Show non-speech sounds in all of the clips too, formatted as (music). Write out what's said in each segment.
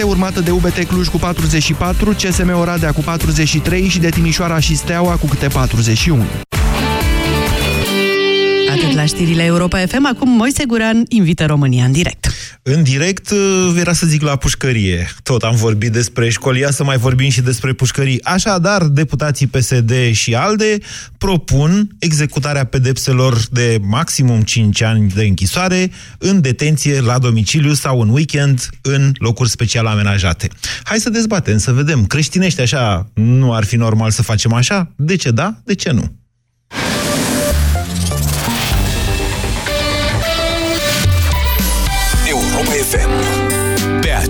puncte, urmată de UBT Cluj cu 44, CSM Oradea cu 43 și de Timișoara și Steaua cu câte 41. Atât la știrile Europa FM, acum Moise Guran invită România în direct. În direct, uh, era să zic la pușcărie. Tot am vorbit despre școlia, să mai vorbim și despre pușcării. Așadar, deputații PSD și ALDE propun executarea pedepselor de maximum 5 ani de închisoare în detenție la domiciliu sau în weekend în locuri special amenajate. Hai să dezbatem, să vedem. Creștinește așa, nu ar fi normal să facem așa? De ce da? De ce nu?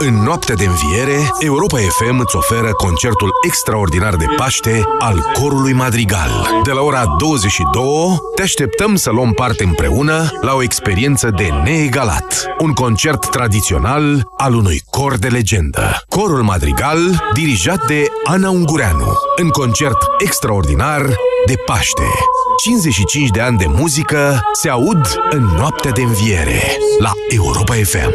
În noaptea de înviere, Europa FM îți oferă concertul extraordinar de Paște al Corului Madrigal. De la ora 22, te așteptăm să luăm parte împreună la o experiență de neegalat. Un concert tradițional al unui cor de legendă. Corul Madrigal, dirijat de Ana Ungureanu. În concert extraordinar de Paște. 55 de ani de muzică se aud în noaptea de înviere la Europa FM.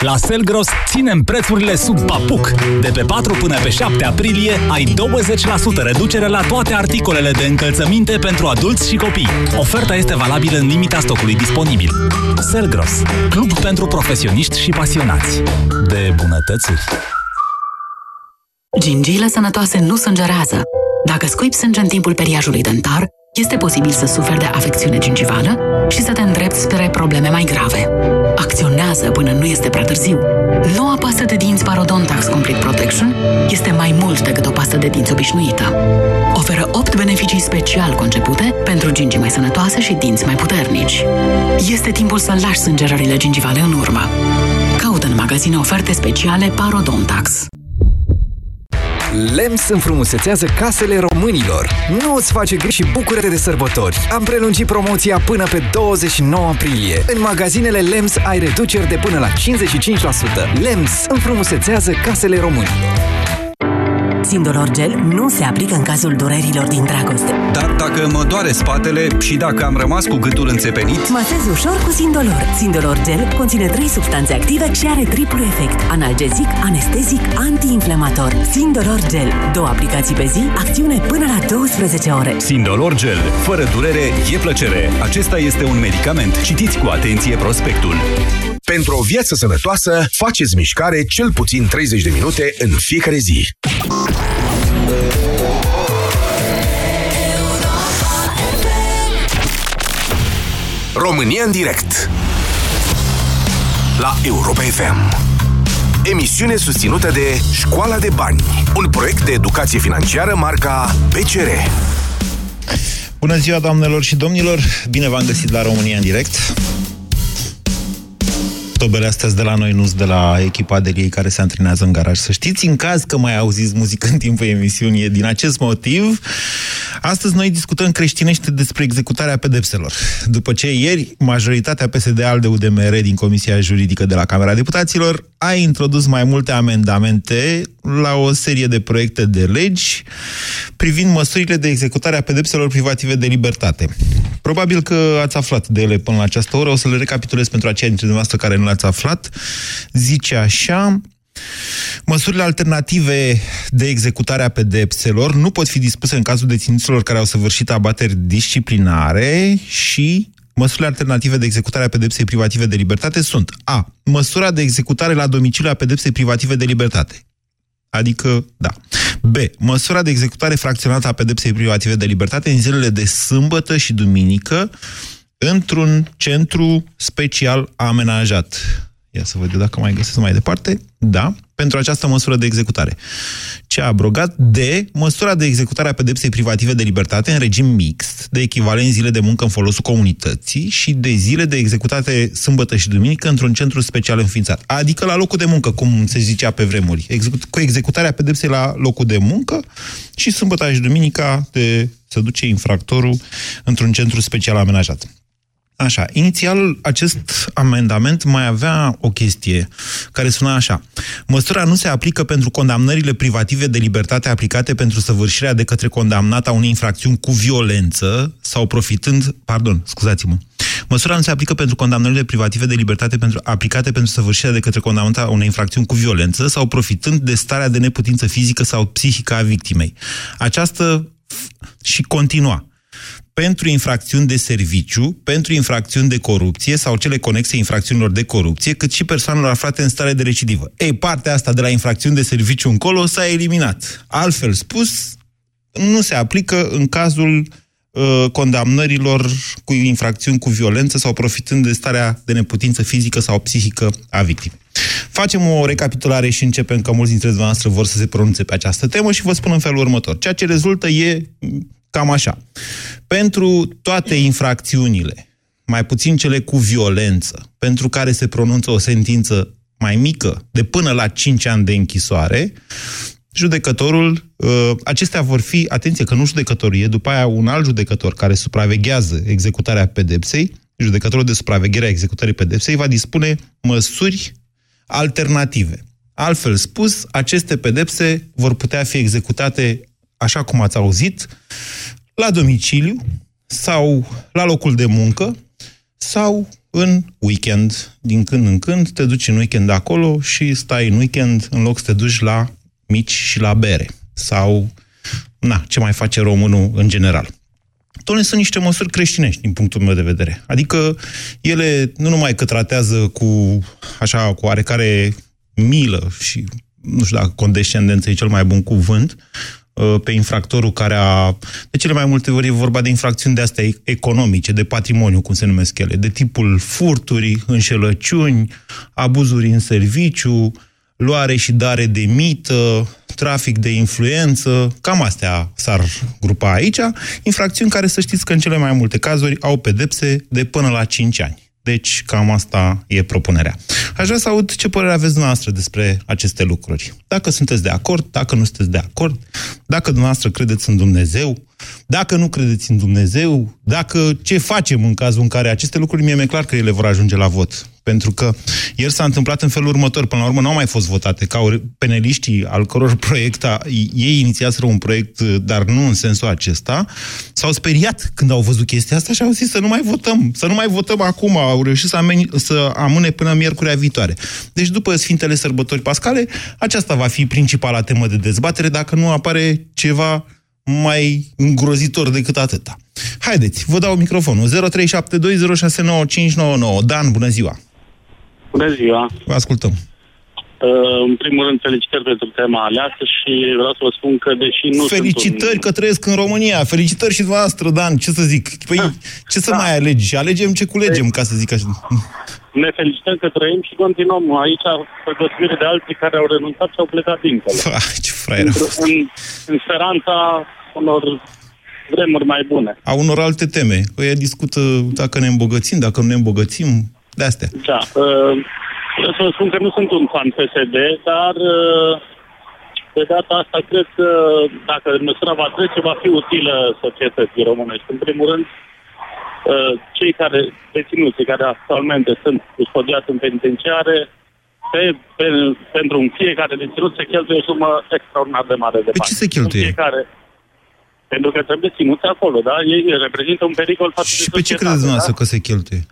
La Selgros ținem prețurile sub papuc. De pe 4 până pe 7 aprilie ai 20% reducere la toate articolele de încălțăminte pentru adulți și copii. Oferta este valabilă în limita stocului disponibil. Selgros, club pentru profesioniști și pasionați de bunătățuri. Gingiile sănătoase nu sângerează. Dacă scuipi sânge în timpul periajului dentar, este posibil să suferi de afecțiune gingivală și să te îndrepți spre probleme mai grave. Acționează până nu este prea târziu. Noua pastă de dinți Parodontax Complete Protection este mai mult decât o pastă de dinți obișnuită. Oferă 8 beneficii special concepute pentru gingii mai sănătoase și dinți mai puternici. Este timpul să lași sângerările gingivale în urmă. Caută în magazine oferte speciale Parodontax. LEMS înfrumusețează casele românilor. Nu îți face griji și bucură de sărbători. Am prelungit promoția până pe 29 aprilie. În magazinele LEMS ai reduceri de până la 55%. LEMS înfrumusețează casele românilor. Sindolor Gel nu se aplică în cazul durerilor din dragoste. Dar dacă mă doare spatele și dacă am rămas cu gâtul înțepenit... Masez ușor cu Sindolor. Sindolor Gel conține trei substanțe active și are triplu efect. Analgezic, anestezic, antiinflamator. Sindolor Gel. Două aplicații pe zi, acțiune până la 12 ore. Sindolor Gel. Fără durere, e plăcere. Acesta este un medicament. Citiți cu atenție prospectul. Pentru o viață sănătoasă, faceți mișcare cel puțin 30 de minute în fiecare zi. România în direct La Europa FM Emisiune susținută de Școala de Bani Un proiect de educație financiară marca PCR Bună ziua, doamnelor și domnilor! Bine v-am găsit la România în direct. Tobele astea de la noi, nu de la echipa de ei care se antrenează în garaj. Să știți, în caz că mai auziți muzică în timpul emisiunii, din acest motiv, astăzi noi discutăm creștinește despre executarea pedepselor. După ce ieri, majoritatea PSD al de UDMR din Comisia Juridică de la Camera Deputaților a introdus mai multe amendamente la o serie de proiecte de legi privind măsurile de executare a pedepselor privative de libertate. Probabil că ați aflat de ele până la această oră, o să le recapitulez pentru aceia dintre dumneavoastră care nu le-ați aflat. Zice așa... Măsurile alternative de executare a pedepselor nu pot fi dispuse în cazul deținuților care au săvârșit abateri disciplinare și Măsurile alternative de executare a pedepsei privative de libertate sunt A. Măsura de executare la domiciliu a pedepsei privative de libertate. Adică, da. B. Măsura de executare fracționată a pedepsei privative de libertate în zilele de sâmbătă și duminică într-un centru special amenajat. Ia să văd eu dacă mai găsesc mai departe. Da, pentru această măsură de executare. Ce a abrogat de măsura de executare a pedepsei privative de libertate în regim mixt, de echivalent zile de muncă în folosul comunității și de zile de executate sâmbătă și duminică într-un centru special înființat. Adică la locul de muncă, cum se zicea pe vremuri. Execut, cu executarea pedepsei la locul de muncă și sâmbătă și duminica de să duce infractorul într-un centru special amenajat. Așa, inițial acest amendament mai avea o chestie care suna așa. Măsura nu se aplică pentru condamnările privative de libertate aplicate pentru săvârșirea de către condamnat a unei infracțiuni cu violență sau profitând, pardon, scuzați-mă. Măsura nu se aplică pentru condamnările privative de libertate pentru, aplicate pentru săvârșirea de către condamnat a unei infracțiuni cu violență sau profitând de starea de neputință fizică sau psihică a victimei. Această și continua pentru infracțiuni de serviciu, pentru infracțiuni de corupție sau cele conexe infracțiunilor de corupție, cât și persoanelor aflate în stare de recidivă. Ei, partea asta de la infracțiuni de serviciu încolo s-a eliminat. Altfel spus, nu se aplică în cazul uh, condamnărilor cu infracțiuni cu violență sau profitând de starea de neputință fizică sau psihică a victimei. Facem o recapitulare și începem, că mulți dintre dumneavoastră vor să se pronunțe pe această temă și vă spun în felul următor. Ceea ce rezultă e cam așa. Pentru toate infracțiunile, mai puțin cele cu violență, pentru care se pronunță o sentință mai mică, de până la 5 ani de închisoare, judecătorul, uh, acestea vor fi, atenție că nu judecătorul, e după aia un alt judecător care supraveghează executarea pedepsei, judecătorul de supraveghere a executării pedepsei va dispune măsuri alternative. Altfel spus, aceste pedepse vor putea fi executate așa cum ați auzit, la domiciliu sau la locul de muncă sau în weekend. Din când în când te duci în weekend acolo și stai în weekend în loc să te duci la mici și la bere. Sau, na, ce mai face românul în general. Toate sunt niște măsuri creștinești, din punctul meu de vedere. Adică ele nu numai că tratează cu, așa, cu oarecare milă și, nu știu dacă condescendență e cel mai bun cuvânt, Uh, pe infractorul care a... De cele mai multe ori e vorba de infracțiuni de astea economice, de patrimoniu, cum se numesc ele, de tipul furturi, înșelăciuni, abuzuri în serviciu, luare și dare de mită, trafic de influență, cam astea s-ar grupa aici, infracțiuni care să știți că în cele mai multe cazuri au pedepse de până la 5 ani. Deci, cam asta e propunerea. Aș vrea să aud ce părere aveți dumneavoastră despre aceste lucruri. Dacă sunteți de acord, dacă nu sunteți de acord, dacă dumneavoastră credeți în Dumnezeu, dacă nu credeți în Dumnezeu, dacă ce facem în cazul în care aceste lucruri, mie mi-e clar că ele vor ajunge la vot. Pentru că ieri s-a întâmplat în felul următor. Până la urmă nu au mai fost votate. Ca peneliștii al căror (laughs) proiect, a, ei inițiaseră un proiect, dar nu în sensul acesta, s-au speriat când au văzut chestia asta și au zis să nu mai votăm. Să nu mai votăm acum. Au reușit să, ameni, să amâne până miercurea viitoare. Deci după Sfintele Sărbători Pascale, aceasta va fi principala temă de dezbatere dacă nu apare ceva mai îngrozitor decât atâta. Haideți, vă dau microfonul. 0372069599. Dan, bună ziua! Bună ziua! Vă ascultăm! Uh, în primul rând, felicitări pentru tema aleasă și vreau să vă spun că, deși nu Felicitări sunt că trăiesc în România! Felicitări și dumneavoastră, Dan! Ce să zic? Păi, Da. ce să Da. mai alegi? Alegem ce culegem, ca să zic așa. ne felicităm că trăim și continuăm aici, pe deosebire de alții care au renunțat și au plecat dincolo. Ah, ce fraier a fost. în, în speranța unor vremuri mai bune. A unor alte teme. Ei discută dacă ne îmbogățim, dacă nu ne îmbogățim, de astea. Da. Uh, vreau să vă spun că nu sunt un fan PSD, dar uh, de data asta cred că dacă măsura va trece, va fi utilă societății românești. În primul rând, uh, cei care, deținuții care actualmente sunt custodiați în penitenciare, pe, pe, pentru un fiecare deținut se cheltuie o sumă extraordinar de mare de Pe bani. ce se cheltuie? În Fiecare, pentru că trebuie ținuți acolo, da? Ei reprezintă un pericol față de Și pe ce societate, credeți dumneavoastră da? că se cheltuie?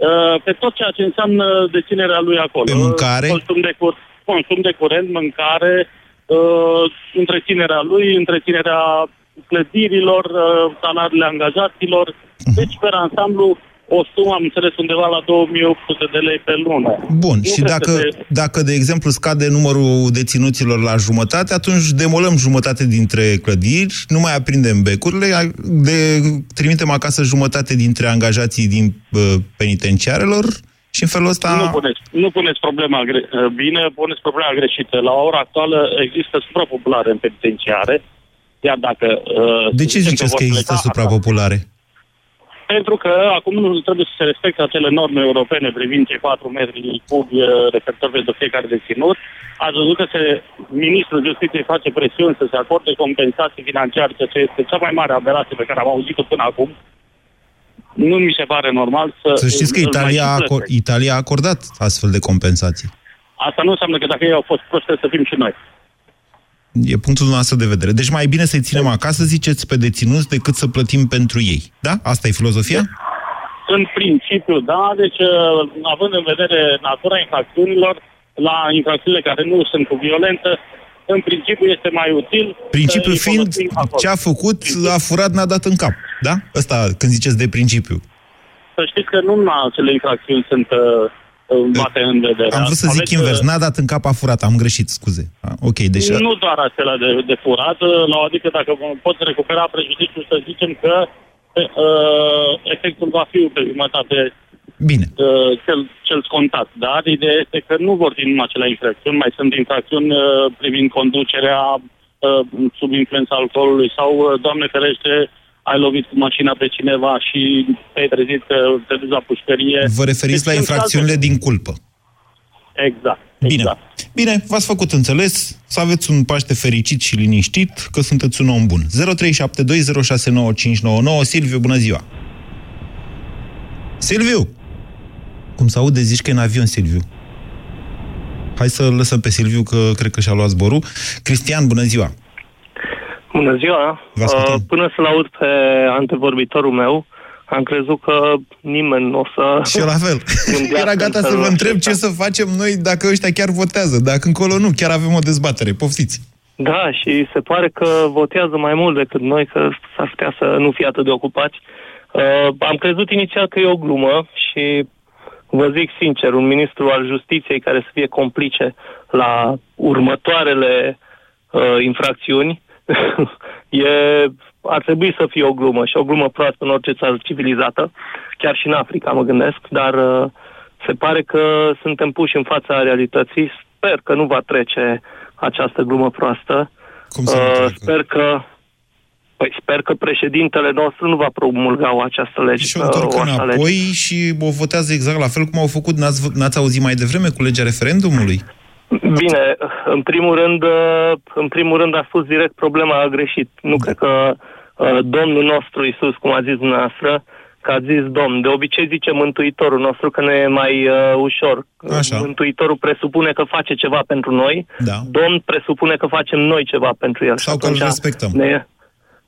Uh, pe tot ceea ce înseamnă deținerea lui acolo. Pe mâncare? Consum de, cur- consum de curent, mâncare, uh, întreținerea lui, întreținerea clădirilor, uh, salariile angajaților. Mhm. Deci, pe ansamblu, o sumă, am înțeles, undeva la 2800 de lei pe lună. Bun, Nu și cred dacă, că se- dacă, de exemplu, scade numărul deținuților la jumătate, atunci demolăm jumătate dintre clădiri, nu mai aprindem becurile, de, trimitem acasă jumătate dintre angajații din uh, penitenciarelor Și în felul ăsta... Nu puneți, nu puneți problema gre- bine, puneți problema greșită. La ora actuală există suprapopulare în penitenciare, iar dacă... Uh, De ce zicem ziceți vor că există pleca suprapopulare? Pentru că acum nu trebuie să se respecte acele norme europene privind cei 4 metri cubi uh, referitor de fiecare deținut. Ați văzut că se, ministrul justiției face presiuni să se acorde compensații financiare, ceea ce este cea mai mare aberație pe care am auzit-o până acum. Nu mi se pare normal să... Să știți că îl mai Italia a, și aco- plătesc. Italia a acordat astfel de compensații. Asta nu înseamnă că dacă ei au fost proști, trebuie să fim și noi. E punctul nostru de vedere. Deci mai bine să-i ținem acasă, ziceți, pe deținuți, decât să plătim pentru ei. Da? Asta e filozofia? În principiu, da, deci uh, având în vedere natura infracțiunilor, la infracțiunile care nu sunt cu violență, în principiu este mai util... Principiul să îi fiind, folosim acolo. ce a făcut, a furat, n-a dat în cap. Da? Asta când ziceți de principiu. Să știți că nu numai acele infracțiuni sunt uh, bate în vedere. Am vrut să zic Aveți, invers. uh, N-a dat în cap, a furat. Am greșit, scuze. Ah, ok, deci... Nu doar acelea de, de furat, uh, la, adică dacă poți recupera prejudiciul, să zicem că uh, efectul va fi pe jumătate Bine. uh, cel, cel scontat. Dar ideea este că nu vor fi numai acele infracțiuni, mai sunt infracțiuni uh, privind conducerea uh, sub influența alcoolului sau, uh, Doamne ferește, ai lovit cu mașina pe cineva și te-ai trezit că te duci la pușcărie. Vă referiți Deci la sunt infracțiunile din culpă. alte- Exact. Bine. Bine, v-ați făcut înțeles. Să aveți un Paște fericit și liniștit, că sunteți un om bun. 0372069599. Silviu, bună ziua! Silviu! Cum să aude, zici că e în avion, Silviu. Hai să lăsăm pe Silviu, că cred că și-a luat zborul. Cristian, bună ziua! Bună ziua! Vă ascultăm. Uh, până să-l aud pe antevorbitorul meu, am crezut că nimeni nu o să... Și eu la fel. Era gata să vă întreb ce să facem noi dacă ăștia chiar votează. Dacă încolo nu, chiar avem o dezbatere. Poftiți! Da, și se pare că votează mai mult decât noi, că s-ar putea să nu fie atât de ocupați. Uh, am crezut inițial că e o glumă și vă zic sincer, un ministru al justiției care să fie complice la următoarele uh, infracțiuni (laughs) e, ar trebui să fie o glumă și o glumă proastă în orice țară civilizată, chiar și în Africa mă gândesc, dar uh, se pare că suntem puși în fața realității. Sper că nu va trece această glumă proastă. Cum să nu uh, treacă? sper că Păi sper că președintele nostru nu va promulga o această lege. Și o întorc o așa lege. înapoi și o votează exact la fel cum au făcut, n-ați, v- n-ați auzit mai devreme cu legea referendumului? Bine, în primul rând, uh, în primul rând a spus direct problema a greșit. Nu cred că uh, Domnul nostru Isus, cum a zis dumneavoastră, că a zis Domn. De obicei zice Mântuitorul nostru că ne e mai uh, ușor. Așa. Mântuitorul presupune că face ceva pentru noi, Da. Domn presupune că facem noi ceva pentru el. Sau Și că îl atunci respectăm. Ne e...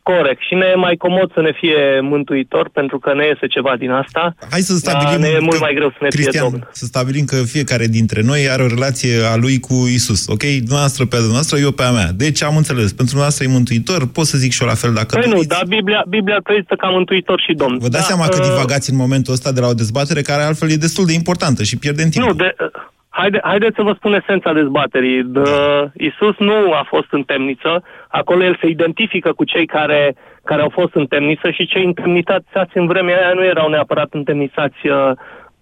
Corect. Și ne e mai comod să ne fie mântuitor, pentru că ne iese ceva din asta. Hai să dar stabilim ne e mult că- mai greu să ne fie Cristian, Domn. să stabilim că fiecare dintre noi are o relație a lui cu Isus, ok? Dumneavoastră pe a dumneavoastră, eu pe a mea. Deci am înțeles, pentru dumneavoastră e mântuitor, pot să zic și eu la fel dacă Păi nu, doriți. dar Biblia, Biblia trăită ca mântuitor și domn. Vă dați Da, seama că uh, divagați în momentul ăsta de la o dezbatere care altfel e destul de importantă și pierdem timp. Nu, de, haide, haideți să vă spun esența dezbaterii. De, Isus nu a fost în temniță, acolo el se identifică cu cei care, care au fost în temniță și cei întemnițați în vremea aia nu erau neapărat întemnițați uh,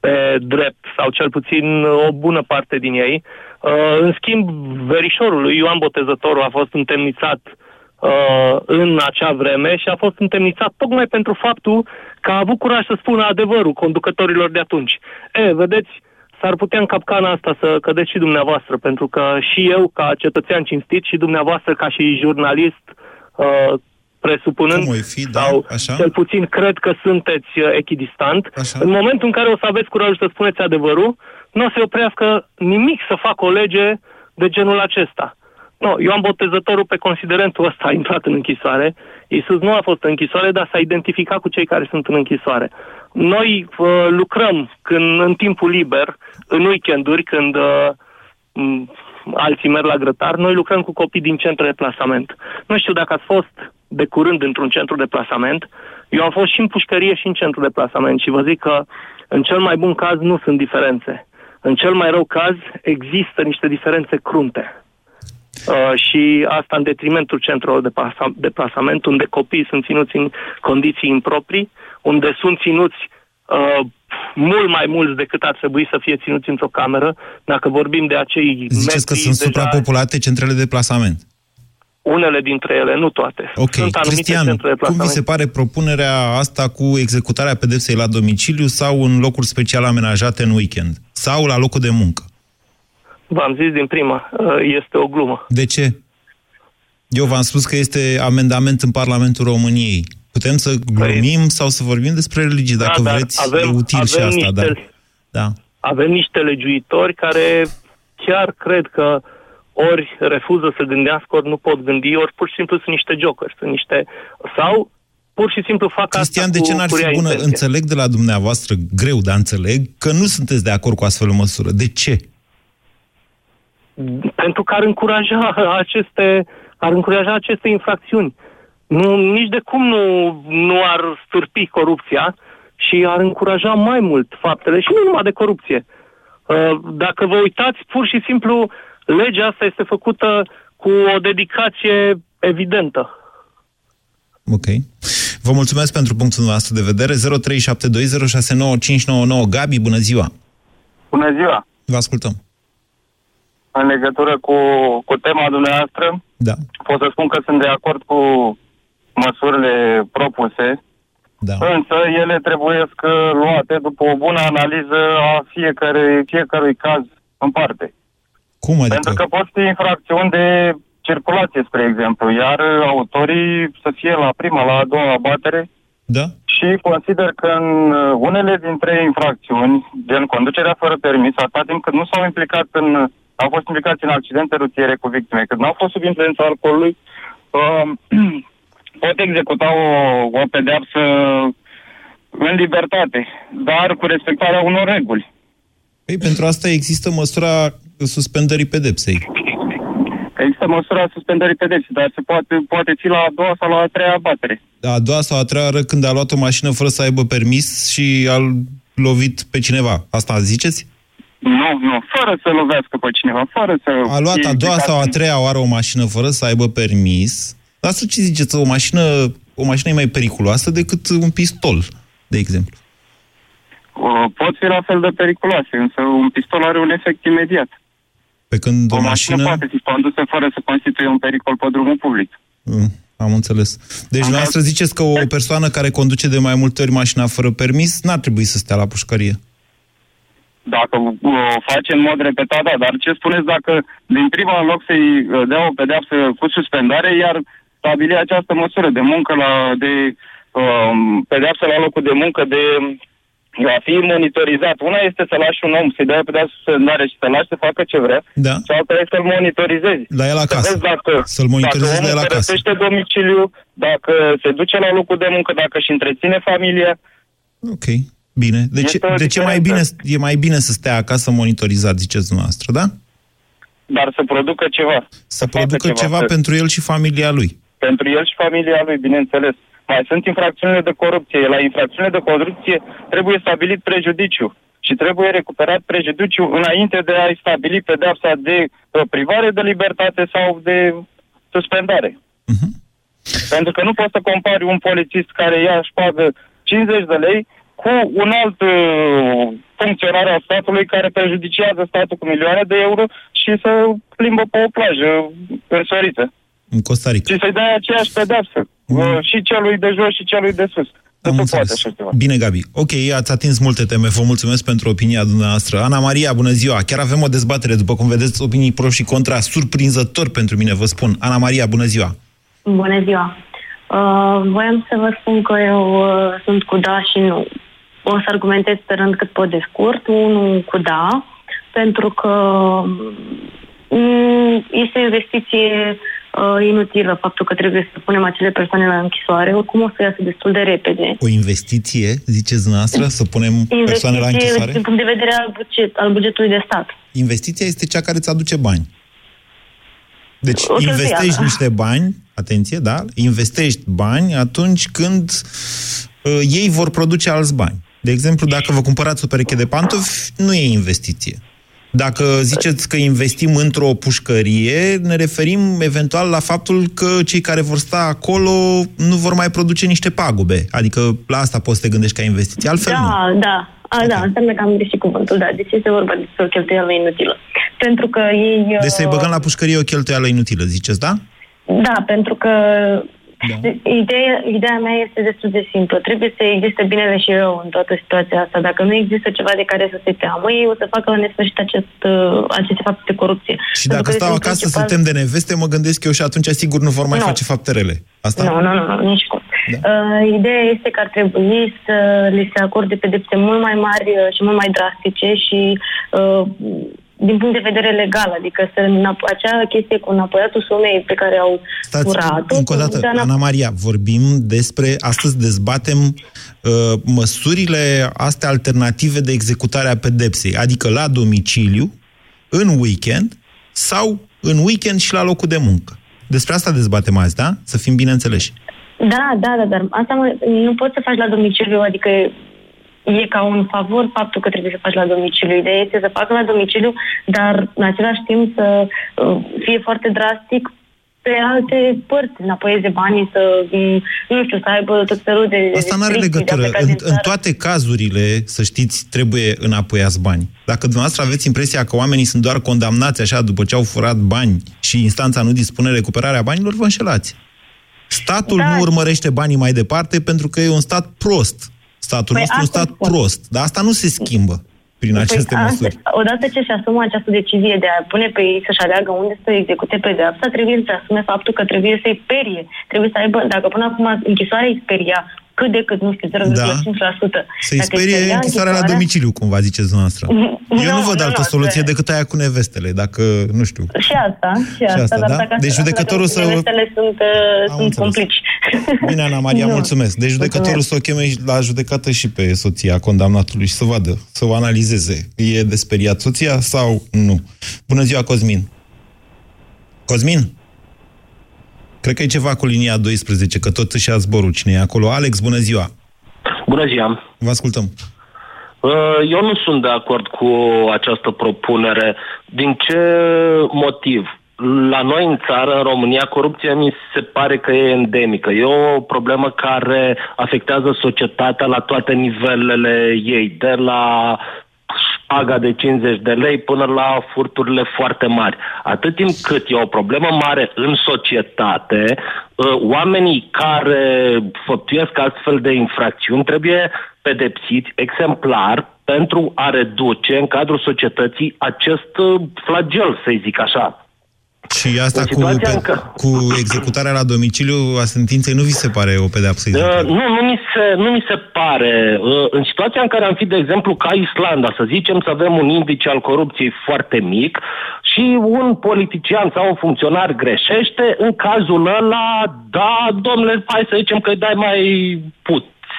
pe drept, sau cel puțin o bună parte din ei. Uh, În schimb, verișorul lui Ioan Botezătorul a fost întemnițat uh, în acea vreme și a fost întemnițat tocmai pentru faptul că a avut curaj să spună adevărul conducătorilor de atunci. E, vedeți, s-ar putea în capcana asta să cădeți și dumneavoastră, pentru că și eu, ca cetățean cinstit, și dumneavoastră, ca și jurnalist, uh, presupunând, Cum o fi, da, sau așa? cel puțin cred că sunteți uh, echidistant, Așa. în momentul în care o să aveți curajul să spuneți adevărul, nu o să oprească nimic să facă o lege de genul acesta. No, eu am botezătorul pe considerentul ăsta, a intrat în închisoare. Iisus nu a fost în închisoare, dar s-a identificat cu cei care sunt în închisoare. Noi uh, lucrăm când, în timpul liber, în weekenduri, când uh, m, alții merg la grătar, noi lucrăm cu copii din centre de plasament. Nu știu dacă ați fost de curând într-un centru de plasament. Eu am fost și în pușcărie și în centru de plasament și vă zic că în cel mai bun caz nu sunt diferențe. În cel mai rău caz există niște diferențe crunte. Uh, și asta în detrimentul centrelor de, plasa- de plasament, unde copiii sunt ținuți în condiții improprii, unde sunt ținuți uh, mult mai mulți decât ar trebui să fie ținuți într-o cameră, dacă vorbim de acei Ziceți că sunt deja, suprapopulate centrele de plasament. unele dintre ele, nu toate. Ok, sunt anumite Cristian, centre de cum vi plasament. se pare propunerea asta cu executarea pedepsei la domiciliu sau în locuri special amenajate în weekend? Sau la locul de muncă? V-am zis din prima, uh, este o glumă. De ce? Eu v-am spus că este amendament în Parlamentul României. Putem să glumim sau să vorbim despre religie, dacă Păi- da, dar vreți, avem, e util și avem asta, niște, dar... Da. Avem niște legiuitori care chiar cred că ori refuză să gândească, ori nu pot gândi, ori pur și simplu sunt niște jokeri, sunt niște... Sau pur și simplu fac Cristian, asta de ce cu, n-ar cu fi rea bună? intenție. Înțeleg de la dumneavoastră, greu, dar înțeleg, că nu sunteți de acord cu astfel o măsură. De ce? Pentru că ar încuraja (laughs) aceste, ar încuraja aceste infracțiuni. Nu, nici de cum nu, nu ar stârpi corupția și ar încuraja mai mult faptele și nu numai de corupție. Uh, Dacă vă uitați, pur și simplu, legea asta este făcută cu o dedicație evidentă. Ok. Vă mulțumesc pentru punctul nostru de vedere. 0372069599. Gabi, bună ziua! Bună ziua! Vă ascultăm. În legătură cu, cu tema dumneavoastră, Da. pot să spun că sunt de acord cu măsurile propuse, da. însă ele trebuie că luate după o bună analiză a fiecare, fiecărui caz în parte. Cum adică? Pentru că pot fi infracțiuni de circulație, spre exemplu, iar autorii să fie la prima, la a doua abatere, Da? și consider că în uh, unele dintre infracțiuni, gen conducerea fără permis, atâta timp cât nu s-au implicat în, au fost implicați în accidente rutiere cu victime, cât n-au fost sub influența alcoolului, uh, (clears throat) pot executa o, o pedeapsă în libertate, dar cu respectarea unor reguli. Păi, pentru asta există măsura suspendării pedepsei. Există măsura suspendării pedepsei, dar se poate, poate fi la a doua sau la a treia abatere. A doua sau a treia oară când a luat o mașină fără să aibă permis și a lovit pe cineva. Asta ziceți? Nu, nu, fără să lovească pe cineva, fără să... A luat fie a doua implicat sau a în- treia oară o mașină fără să aibă permis. Asta ce ziceți? O mașină, o mașină e mai periculoasă decât un pistol, de exemplu. Uh, pot fi la fel de periculoase, însă un pistol are un efect imediat. Pe când o, O mașină mașină... poate fi condusă fără să constituie un pericol pe drumul public. Mm, Am înțeles. Deci, dumneavoastră ziceți că o persoană care conduce de mai multe ori mașina fără permis n-ar trebui să stea la pușcărie. Dacă uh, o face în mod repetat, da, dar ce spuneți dacă din prima în loc să-i uh, dea o pedeapsă cu suspendare, iar stabili această măsură de muncă la, de um, pedeapsă la locul de muncă, de a fi monitorizat. Una este să lași un om să-i dea o pedeapsă suspendare și să lași să facă ce vrea, Da. și alta este să-l monitorizezi. La el Să acasă. vezi dacă, Să-l monitorizezi dacă la el omul acasă. părăsește domiciliu, dacă se duce la locul de muncă, dacă își întreține familia. Ok, bine. De ce, Este o de ce mai bine, diferență. e mai bine să stea acasă monitorizat, ziceți dumneavoastră, da? dar să producă ceva. Să producă facă ceva, să- pentru el și familia lui. Pentru el și familia lui, bineînțeles. Mai sunt infracțiunile de corupție. La infracțiunile de corupție trebuie stabilit prejudiciu și trebuie recuperat prejudiciu înainte de a-i stabili pedeapsa de uh, privare de libertate sau de suspendare. Pentru că nu poți să compari un polițist care ia și pagă 50 de lei cu un alt uh, funcționar al statului care prejudiciază statul cu milioane de euro și să plimbă pe o plajă însorită. În Costa Rica. Și să-i dai aceeași pedeapsă. Uh, și celui de jos și celui de sus. Nu se poate așa ceva. Bine, Gabi. Ok, ați atins multe teme. Vă mulțumesc pentru opinia dumneavoastră. Ana Maria, bună ziua. Chiar avem o dezbatere, după cum vedeți, opinii pro și contra. Surprinzător pentru mine, vă spun. Ana Maria, bună ziua. Bună ziua! Uh, voiam să vă spun că eu uh, sunt cu da și nu. O să argumentez sperând cât pot de scurt. Unul cu da, pentru că mm, este o investiție uh, inutilă faptul că trebuie să punem acele persoane la închisoare. Oricum o să iasă destul de repede. O investiție, ziceți dumneavoastră, să punem persoane la Investiție închisoare? din punct de vedere al, buget, al bugetului de stat. Investiția este cea care îți aduce bani. Deci O cheltuială. investești niște bani, atenție, da? Investești bani atunci când uh, ei vor produce alți bani. De exemplu, dacă vă cumpărați o pereche de pantofi, nu e investiție. Dacă ziceți că investim într-o pușcărie, ne referim eventual la faptul că cei care vor sta acolo nu vor mai produce niște pagube. Adică la asta poți să te gândești ca investiție. Altfel nu. Da, da. A, da, înseamnă că am greșit cuvântul, da. Deci este vorba despre o cheltuială inutilă. Pentru că ei... Deci să-i uh, băgăm la pușcărie o cheltuială inutilă, ziceți, da? Da, pentru că da. Ideea, ideea mea este destul de simplă. Trebuie să existe binele și rău în toată situația asta. Dacă nu există ceva de care să se teamă, ei o să facă la nesfârșit acest, uh, aceste fapte de corupție. Și dacă stau acasă principal... să tem de neveste, mă gândesc eu și atunci sigur nu vor mai Nu. face fapte rele. Asta? Nu, nu, nu, nu nici cum. Da. Uh, ideea este că ar trebui să li se acorde pedepse mult mai mari uh, și mult mai drastice și uh, din punct de vedere legal, adică să înap- acea chestie cu înapoiatul sumei pe care au Stați, furat-o. încă o dată, să înap- Ana Maria, vorbim despre, astăzi dezbatem uh, măsurile astea alternative de executare a pedepsei, adică la domiciliu, în weekend sau în weekend și la locul de muncă. Despre asta dezbatem azi, da? Să fim bine înțeleși. Da, da, da, dar asta mă, nu poți să faci la domiciliu, adică e ca un favor faptul că trebuie să faci la domiciliu. Ideea este să facă la domiciliu, dar în același timp să uh, fie foarte drastic pe alte părți, înapoieze banii, să, mm, nu știu, să aibă tot felul de Asta nu are restricții de a legătură. pleca În, din în țară. toate cazurile, să știți, trebuie înapoiați bani. Dacă dumneavoastră aveți impresia că oamenii sunt doar condamnați așa după ce au furat bani și instanța nu dispune recuperarea banilor, vă înșelați. Statul Da. nu urmărește banii mai departe pentru că e un stat prost. Statul Păi nostru e un asta stat spun. prost. Dar asta nu se schimbă prin aceste păi, măsuri. Asta, odată ce își asumă această decizie de a pune pe ei să-și aleagă unde să execute pedeapsa, trebuie să asume faptul că trebuie să-i sperie. Trebuie să aibă, dacă până acum închisoarea îi speria cât de cât, nu știu, 0,5%. Da. Să-i Dacă îi sperie speria închisoarea la domiciliu, cum va ziceți dumneavoastră. (laughs) Eu nu Nu, văd nu, altă nu, soluție asta- decât aia cu nevestele, dacă, nu știu. Și asta, și asta, asta, dar da? dacă Deci judecătorul dacă să- nevestele sunt, uh, sunt înțeles. complici. Bine, Ana Maria, (laughs) Nu. mulțumesc. Deci judecătorul să o cheme la judecată și pe soția condamnatului și să vadă, să o analizeze. E de speriat soția sau nu? Bună ziua, Cosmin. Cosmin? Cred că e ceva cu linia 12, că tot își ia zborul cine e acolo. Alex, bună ziua. Bună ziua! Vă ascultăm. Uh, Eu nu sunt de acord cu această propunere. Din ce motiv? La noi în țară, în România, corupția mi se pare că e endemică. E o problemă care afectează societatea la toate nivelele ei, de la șpaga de 50 de lei până la furturile foarte mari. Atât timp cât e o problemă mare în societate, uh, oamenii care făptuiesc astfel de infracțiuni trebuie pedepsiți exemplar pentru a reduce în cadrul societății acest uh, flagel, să-i zic așa. Și asta În cu, situația pe, în care- cu executarea la domiciliu a sentinței nu vi se pare o pedeapsă Uh, exemplară? nu, nu mi, se, nu mi se pare. Uh, în situația în care am fi, de exemplu, ca Islanda, să zicem, să avem un indice al corupției foarte mic și un politician sau un funcționar greșește, în cazul ăla, da, domnule, hai să zicem că îi dai mai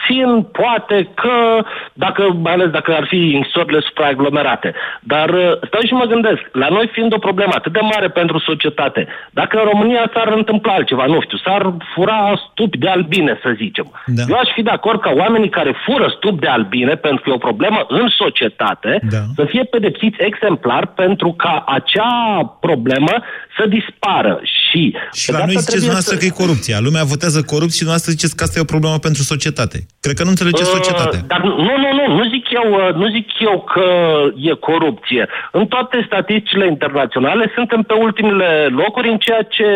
puțin, poate că, dacă, mai ales dacă ar fi închisorile supraaglomerate. Dar uh, stau și mă gândesc, la noi fiind o problemă atât de mare pentru societate, dacă în România s-ar întâmpla altceva, nu știu, s-ar fura stupi de albine, să zicem. Da. Eu aș fi de acord ca oamenii care fură stup de albine, pentru că e o problemă în societate, Da. să fie pedepsiți exemplar pentru ca acea problemă să dispară. Și, Și la noi ziceți dumneavoastră că e corupția. Lumea votează corupție și dumneavoastră ziceți că asta e o problemă pentru societate. Cred că nu înțelegeți societatea. Uh, Dar nu, nu, nu, nu zic eu, uh, nu zic eu că e corupție. În toate statisticile internaționale suntem pe ultimele locuri în ceea ce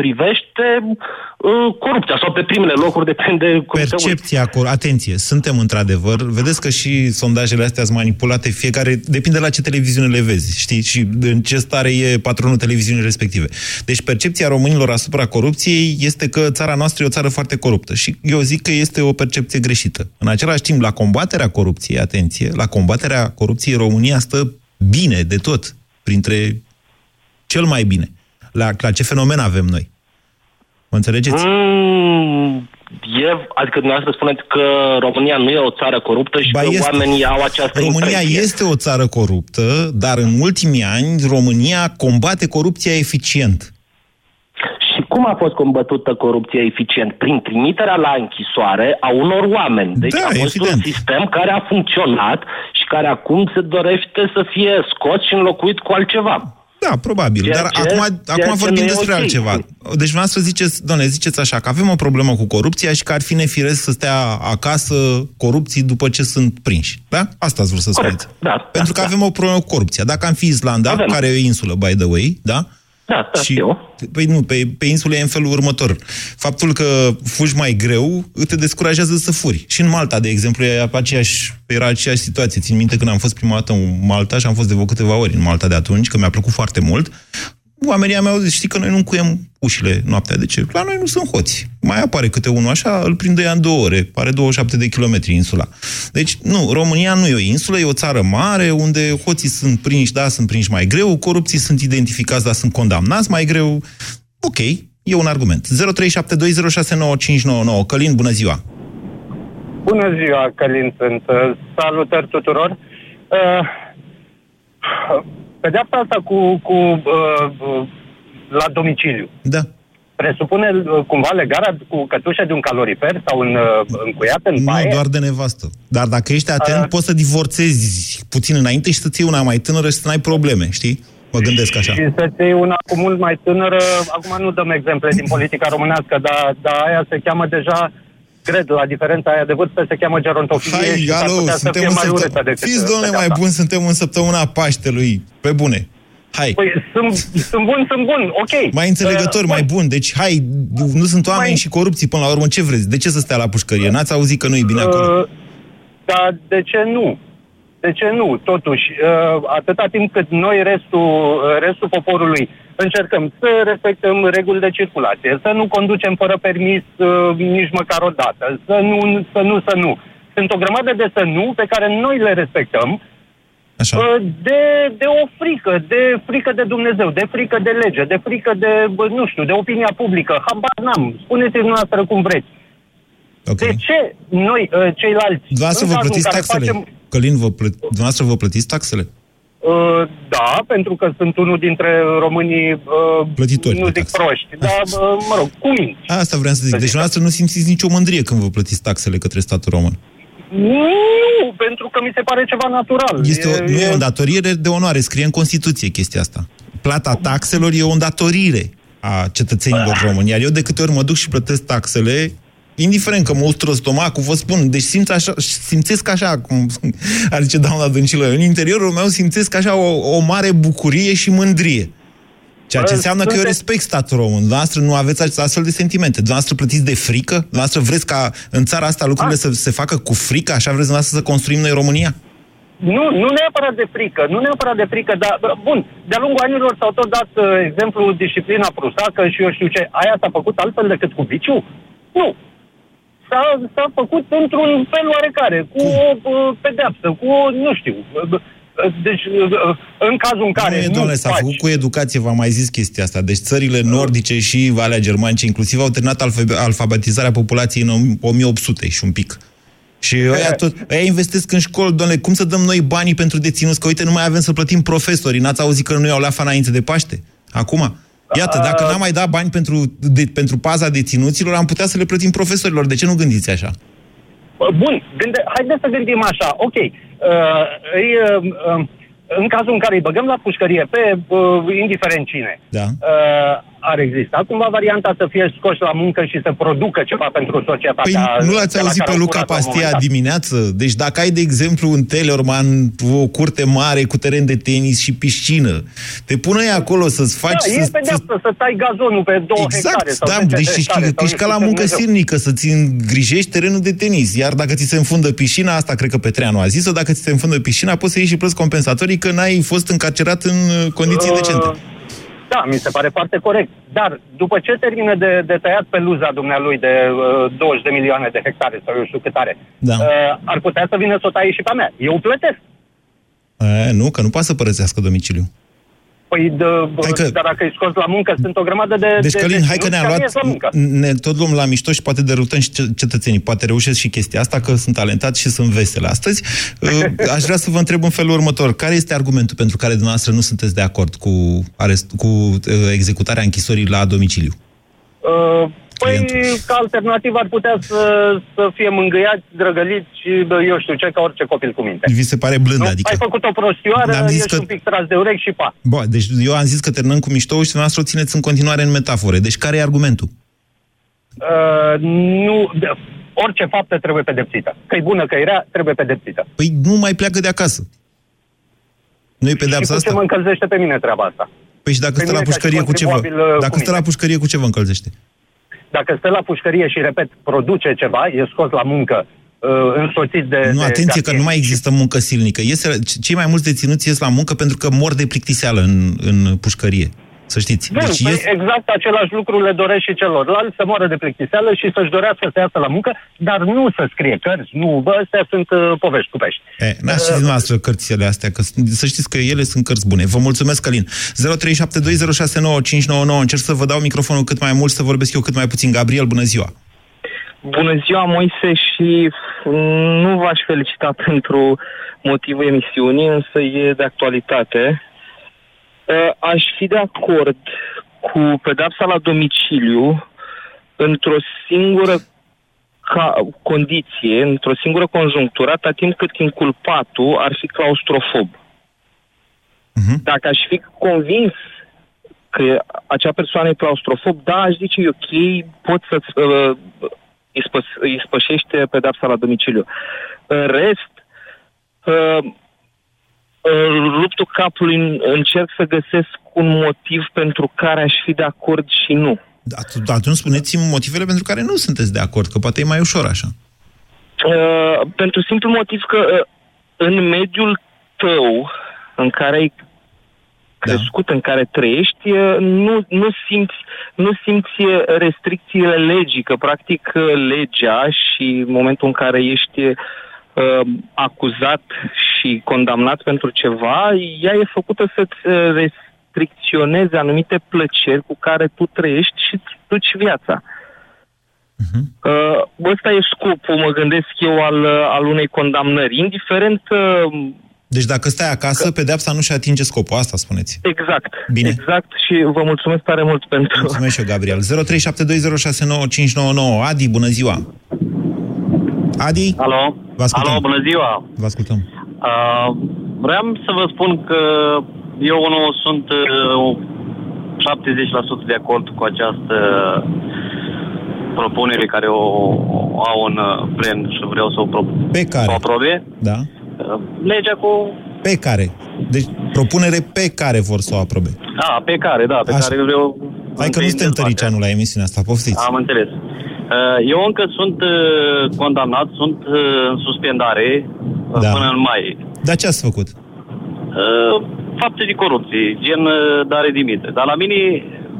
privește uh, corupția sau pe primele locuri, depinde cum se uită. Percepția, cor- atenție, suntem într-adevăr, vedeți că și sondajele astea sunt manipulate, fiecare, depinde la ce televiziune le vezi, știi, și în ce stare e patronul televiziunii respective. Deci percepția românilor asupra corupției este că țara noastră e o țară foarte coruptă și eu zic că este o percepție greșită. În același timp, la combaterea corupției, atenție, la combaterea corupției România stă bine de tot, printre cel mai bine. La, la ce fenomen avem noi? Mă înțelegeți? Mm, e, adică dumneavoastră spuneți că România nu e o țară coruptă și Ba că este. oamenii au această România impresie. este o țară coruptă, dar în ultimii ani România combate corupția eficient. Și cum a fost combătută corupția eficient? Prin trimiterea la închisoare a unor oameni. Deci Da, a fost evident. un sistem care a funcționat și care acum se dorește să fie scos și înlocuit cu altceva. Da, probabil. Ceea Dar ce- acum, ceea acum ce vorbim nu e despre ok. altceva. Deci dumneavoastră ziceți, doamne, ziceți așa, că avem o problemă cu corupția și că ar fi nefiresc să stea acasă corupții după ce sunt prinși. Da? Asta ați vrut să spuneți. Da, Pentru că avem o problemă cu corupția. Dacă am fi Islanda, Avem. care e o insulă, by the way, da? Da, da, și, știu. Păi nu, pe, pe insulă e în felul următor. Faptul că fugi mai greu te descurajează să furi. Și în Malta, de exemplu, e aceeași, era aceeași situație. Țin minte când am fost prima dată în Malta și am fost de vreo câteva ori în Malta de atunci, că mi-a plăcut foarte mult. Oamenii mei au zis, știi că noi nu încuiem ușile noaptea. De ce? La noi nu sunt hoți. Mai apare câte unul așa, îl prinde ea în două ore. Pare 27 de kilometri insula. Deci, nu, România nu e o insulă, e o țară mare, unde hoții sunt prinși, da, sunt prinși mai greu, corupții sunt identificați, dar sunt condamnați mai greu. Ok, e un argument. 0372069599. Călin, bună ziua! Bună ziua, Călin sunt. Uh, Salutări tuturor. Uh, Pedeapsa asta cu, cu uh, uh, la domiciliu. Da. Presupune uh, cumva legarea cu cătușe de un calorifer sau un uh, încuiat în Nu, baie? doar de nevastă. Dar dacă ești atent, A. poți să divorțezi puțin înainte și să-ți iei una mai tânără și să n-ai probleme, știi? Mă gândesc așa. Și să-ți iei una cu mult mai tânără, acum nu dăm exemple din (clears throat) politica românească, dar, dar aia se cheamă deja, cred, la diferența aia de vârstă, se cheamă gerontofie Hai, și s-ar alo, putea să suntem fie în mai urâtă săptămâna... decât Fiți, domnule, mai pedeapsa. bun, suntem în săptămâna Paștelui. Pe bune. Hai. Păi sunt, sunt bun, sunt bun, ok. Mai înțelegători, Uh, mai bun. Deci, hai, nu sunt oameni Mai- și corupții până la urmă. Ce vreți? De ce să stea la pușcărie? N-ați auzit că nu e bine acolo? Uh, dar de ce nu? De ce nu? Totuși, uh, atâta timp cât noi, restul, uh, restul poporului, încercăm să respectăm reguli de circulație, să nu conducem fără permis uh, nici măcar o dată, să nu, să nu, să nu. Sunt o grămadă de să nu pe care noi le respectăm Așa. uh, de, de o frică, de frică de Dumnezeu, de frică de lege, de frică de, bă, nu știu, de opinia publică. Habar n-am. Spuneți-mi noastră cum vreți. Okay. De ce noi, uh, ceilalți, Dumneavoastră în vă cazul în plătiți care taxele? facem, Călin, vă plă... dumneavoastră vă plătiți taxele? Uh, da, pentru că sunt unul dintre românii, uh, Plătitori nu de zic proști, (laughs) dar, uh, mă rog, cu minți. Asta vreau să zic. Deci dumneavoastră nu simțiți nicio mândrie când vă plătiți taxele către statul român. Nu, pentru că mi se pare ceva natural. Este o, nu e o îndatorire de onoare, scrie în Constituție chestia asta. Plata taxelor e o îndatorire a cetățenilor români. Iar eu de câte ori mă duc și plătesc taxele, indiferent că mă ustră stomacul, vă spun, deci simț așa, simțesc așa, cum (laughs) ar zice doamna Dăncilă, în interiorul meu simțesc așa o, o mare bucurie și mândrie. Ceea ce Bă, înseamnă că eu sunteți- respect statul român. Dumneavoastră nu aveți astfel de sentimente. Dumneavoastră plătiți de frică? Dumneavoastră vreți ca în țara asta lucrurile să se facă cu frică? Așa vreți dumneavoastră să construim noi România? Nu, nu neapărat de frică, nu neapărat de frică, dar, bă, bun, de-a lungul anilor s-au tot dat uh, exemplu disciplina prusacă și eu știu ce, aia s-a făcut altfel decât cu viciu? Nu. S-a, s-a făcut într-un fel oarecare, cu o uh, pedeapsă, cu o, nu știu, uh, uh, deci, uh, în cazul în care Nu, e, nu doamne, s-a faci... făcut cu educație, v-am mai zis chestia asta. Deci țările nordice și Valea Germanice inclusiv au terminat alfa- alfabetizarea populației în 1800 și un pic. Și ăia, tot, ăia investesc în școli, doamne, cum să dăm noi banii pentru deținuți? Că uite, nu mai avem să plătim profesorii. N-ați auzit că nu iau la înainte de Paște? Acum? Iată, dacă n-am mai dat bani pentru, de, pentru paza deținuților, am putea să le plătim profesorilor. De ce nu gândiți așa? Bă, Bun, gânde, haideți să gândim așa, ok. Uh, îi, uh, uh, în cazul în care îi băgăm la pușcărie pe uh, indiferent cine, Da. uh, ar exista cumva varianta să fie scoși la muncă și să producă ceva pentru Păi societatea. nu l-ați de la auzit care pe au Luca furat la un Pastia moment dat? dimineață? Deci dacă ai, de exemplu, în Tellerman o curte mare cu teren de tenis și piscină, te pune ei acolo să-ți faci... Da, e să, pedeapsă să tai gazonul pe două hectare Exact, sau da, 10 deci hectare. ești, sau ești nu ca la știu ce muncă Dumnezeu. silnică, să-ți îngrijești terenul de tenis. Iar dacă ți se înfundă piscina, asta cred că Petreanu a zis-o, dacă ți se înfundă piscina, poți să ieși și plăți compensatorii că n-ai fost încarcerat în uh, condiții Uh, decente. Da, mi se pare foarte corect. Dar după ce termină de, de tăiat peluza dumnealui de uh, 20 de milioane de hectare sau eu știu cât are, Da. uh, ar putea să vină să o taie și pe a mea. Eu plătesc. E, nu, că nu poate să părăsească domiciliul. Păi, de, că... dar dacă îi scos la muncă, sunt o grămadă de... Deci, de Călin, hai că deținuți ne-am care luat, ies la muncă. ne tot luăm la mișto și poate derutăm și ce- cetățenii. Poate reușesc și chestia asta, că sunt talentat și sunt vesel astăzi. (laughs) Uh, Aș vrea să vă întreb în felul următor. Care este argumentul pentru care dumneavoastră nu sunteți de acord cu, arest, cu uh, executarea închisorii la domiciliu? Uh, Păi, clientul. ca alternativă ar putea să, să fie mângâiați, drăgăliți și bă, eu știu ce, ca orice copil cu minte. Vi se pare blând, Nu? adică... Ai făcut o prostioară, N-am zis ești că- un pic tras de urechi și pa. Bă, deci eu am zis că terminăm cu miștou și dumneavoastră o țineți în continuare în metafore. Deci care e argumentul? Uh, nu, de, orice faptă trebuie pedepsită. Că e bună, că e rea, trebuie pedepsită. Păi nu mai pleacă de acasă. Nu e și pedeapsa cu ce asta? mă încălzește pe mine treaba asta? Păi și dacă Pe stă la mine ca și pușcărie, cu ce vă... contribuabil, uh, Dacă cu stă la mine. pușcărie, cu ce vă încălzește? Dacă stă la pușcărie și, repet, produce ceva, e scos la muncă, uh, însoțit de... Nu, de, atenție de că nu mai există muncă silnică. Iese, cei mai mulți deținuți ies la muncă pentru că mor de plictiseală în, în pușcărie. Să știți. Bun, Deci păi ies... exact același lucru le doresc și celorlalți, să moară de plictiseală și să-și dorească să iasă la muncă, dar nu să scrie cărți, nu, bă, astea sunt uh, povești cu pești. E, n-ați citit dumneavoastră cărțile astea, că s- să știți că ele sunt cărți bune. Vă mulțumesc, Călin. 0372069599. Încerc să vă dau microfonul cât mai mult, să vorbesc eu cât mai puțin. Gabriel, bună ziua! Bună ziua, Moise, și nu v-aș felicita pentru motivul emisiunii, însă e de actualitate. Uh, Aș fi de acord cu pedapsa la domiciliu într-o singură ca condiție, într-o singură conjunctură, atâta timp cât inculpatul ar fi claustrofob. Dacă aș fi convins că acea persoană e claustrofob, da, aș zice, e ok, pot să-ți uh, ispăs- ispășește pedapsa la domiciliu. În rest, uh, în ruptul capului încerc să găsesc un motiv pentru care aș fi de acord și nu. At- Atunci spuneți-mi motivele pentru care nu sunteți de acord, că poate e mai ușor așa. Uh, pentru simplu motiv că uh, în mediul tău în care ai crescut, în care trăiești, uh, nu, nu, simți, nu simți uh, restricțiile legii, că practic uh, legea și în momentul în care ești uh, acuzat și condamnat pentru ceva, ea e făcută să-ți uh, restricționeze anumite plăceri cu care tu trăiești și îți duci viața. Uh, ăsta e scopul, mă gândesc eu, al, uh, al unei condamnări. Indiferent, uh, Deci dacă stai acasă, că... pedeapsa nu-și atinge scopul, asta spuneți. exact, Bine. exact și vă mulțumesc tare mult pentru... Mulțumesc și eu, Gabriel. 0372069599. Adi, bună ziua! Adi? Alo? Vă ascultăm. Alo, bună ziua! Vă ascultăm. Uh, vreau să vă spun că eu unul sunt uh, 70% de acord cu această propunere care o, o au în uh, plen și vreau să o, pro- Pe care? să o aprobe. Da? Uh, legea cu... Pe care? Deci propunere pe care vor să o aprobe. A, pe care, da, pe Așa. care vreau... Hai că nu suntem tăricianul la emisiunea asta, poftiți. Am înțeles. Uh, Eu încă sunt uh, condamnat, sunt uh, în suspendare uh, Da. până în mai. Dar ce ați făcut? Uh, fapte de corupție, gen uh, dare de mită. Dar la mine,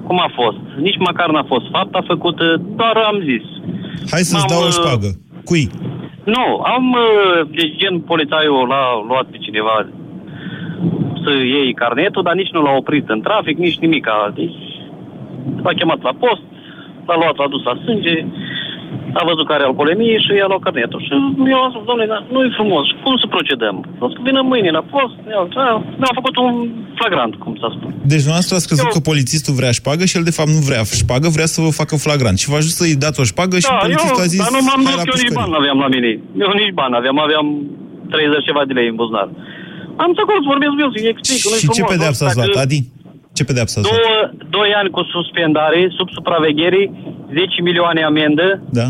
cum a fost? Nici măcar n-a fost fapt, a făcut, uh, doar am zis. Hai să-ți M-am, dau o uh, șpagă. Cui? Nu, am, uh, deci gen polițaiul l-a luat pe cineva să iei carnetul, dar nici nu l-a oprit în trafic, nici nimic. Deci l-a chemat la post, l-a luat, l-a dus la sânge, a văzut care alcoolemie și i-a luat carnetul. Și eu am spus, domnule, dar nu e frumos, cum să procedăm? O să vină mâine la post, ne-a făcut un flagrant, cum s-a spus. Deci dumneavoastră ați crezut că polițistul vrea șpagă și el de fapt nu vrea șpagă, vrea să vă facă flagrant. Și v-a ajuns să-i dați o șpagă și Da, polițistul eu, a zis dar nu m-am "Hai dus, la că eu nici pușcărie." bani aveam la mine. Eu nici bani aveam, aveam 30 ceva de lei în buzunar. Am să acolo să vorbesc cu el, să-i explic. că nu-i Și ce frumos, pedeapsă nu? ați luat, Dacă Adi? Ce pedeapsă ați luat? Două, doi ani cu suspendare, sub supraveghere, 10 milioane amendă Da?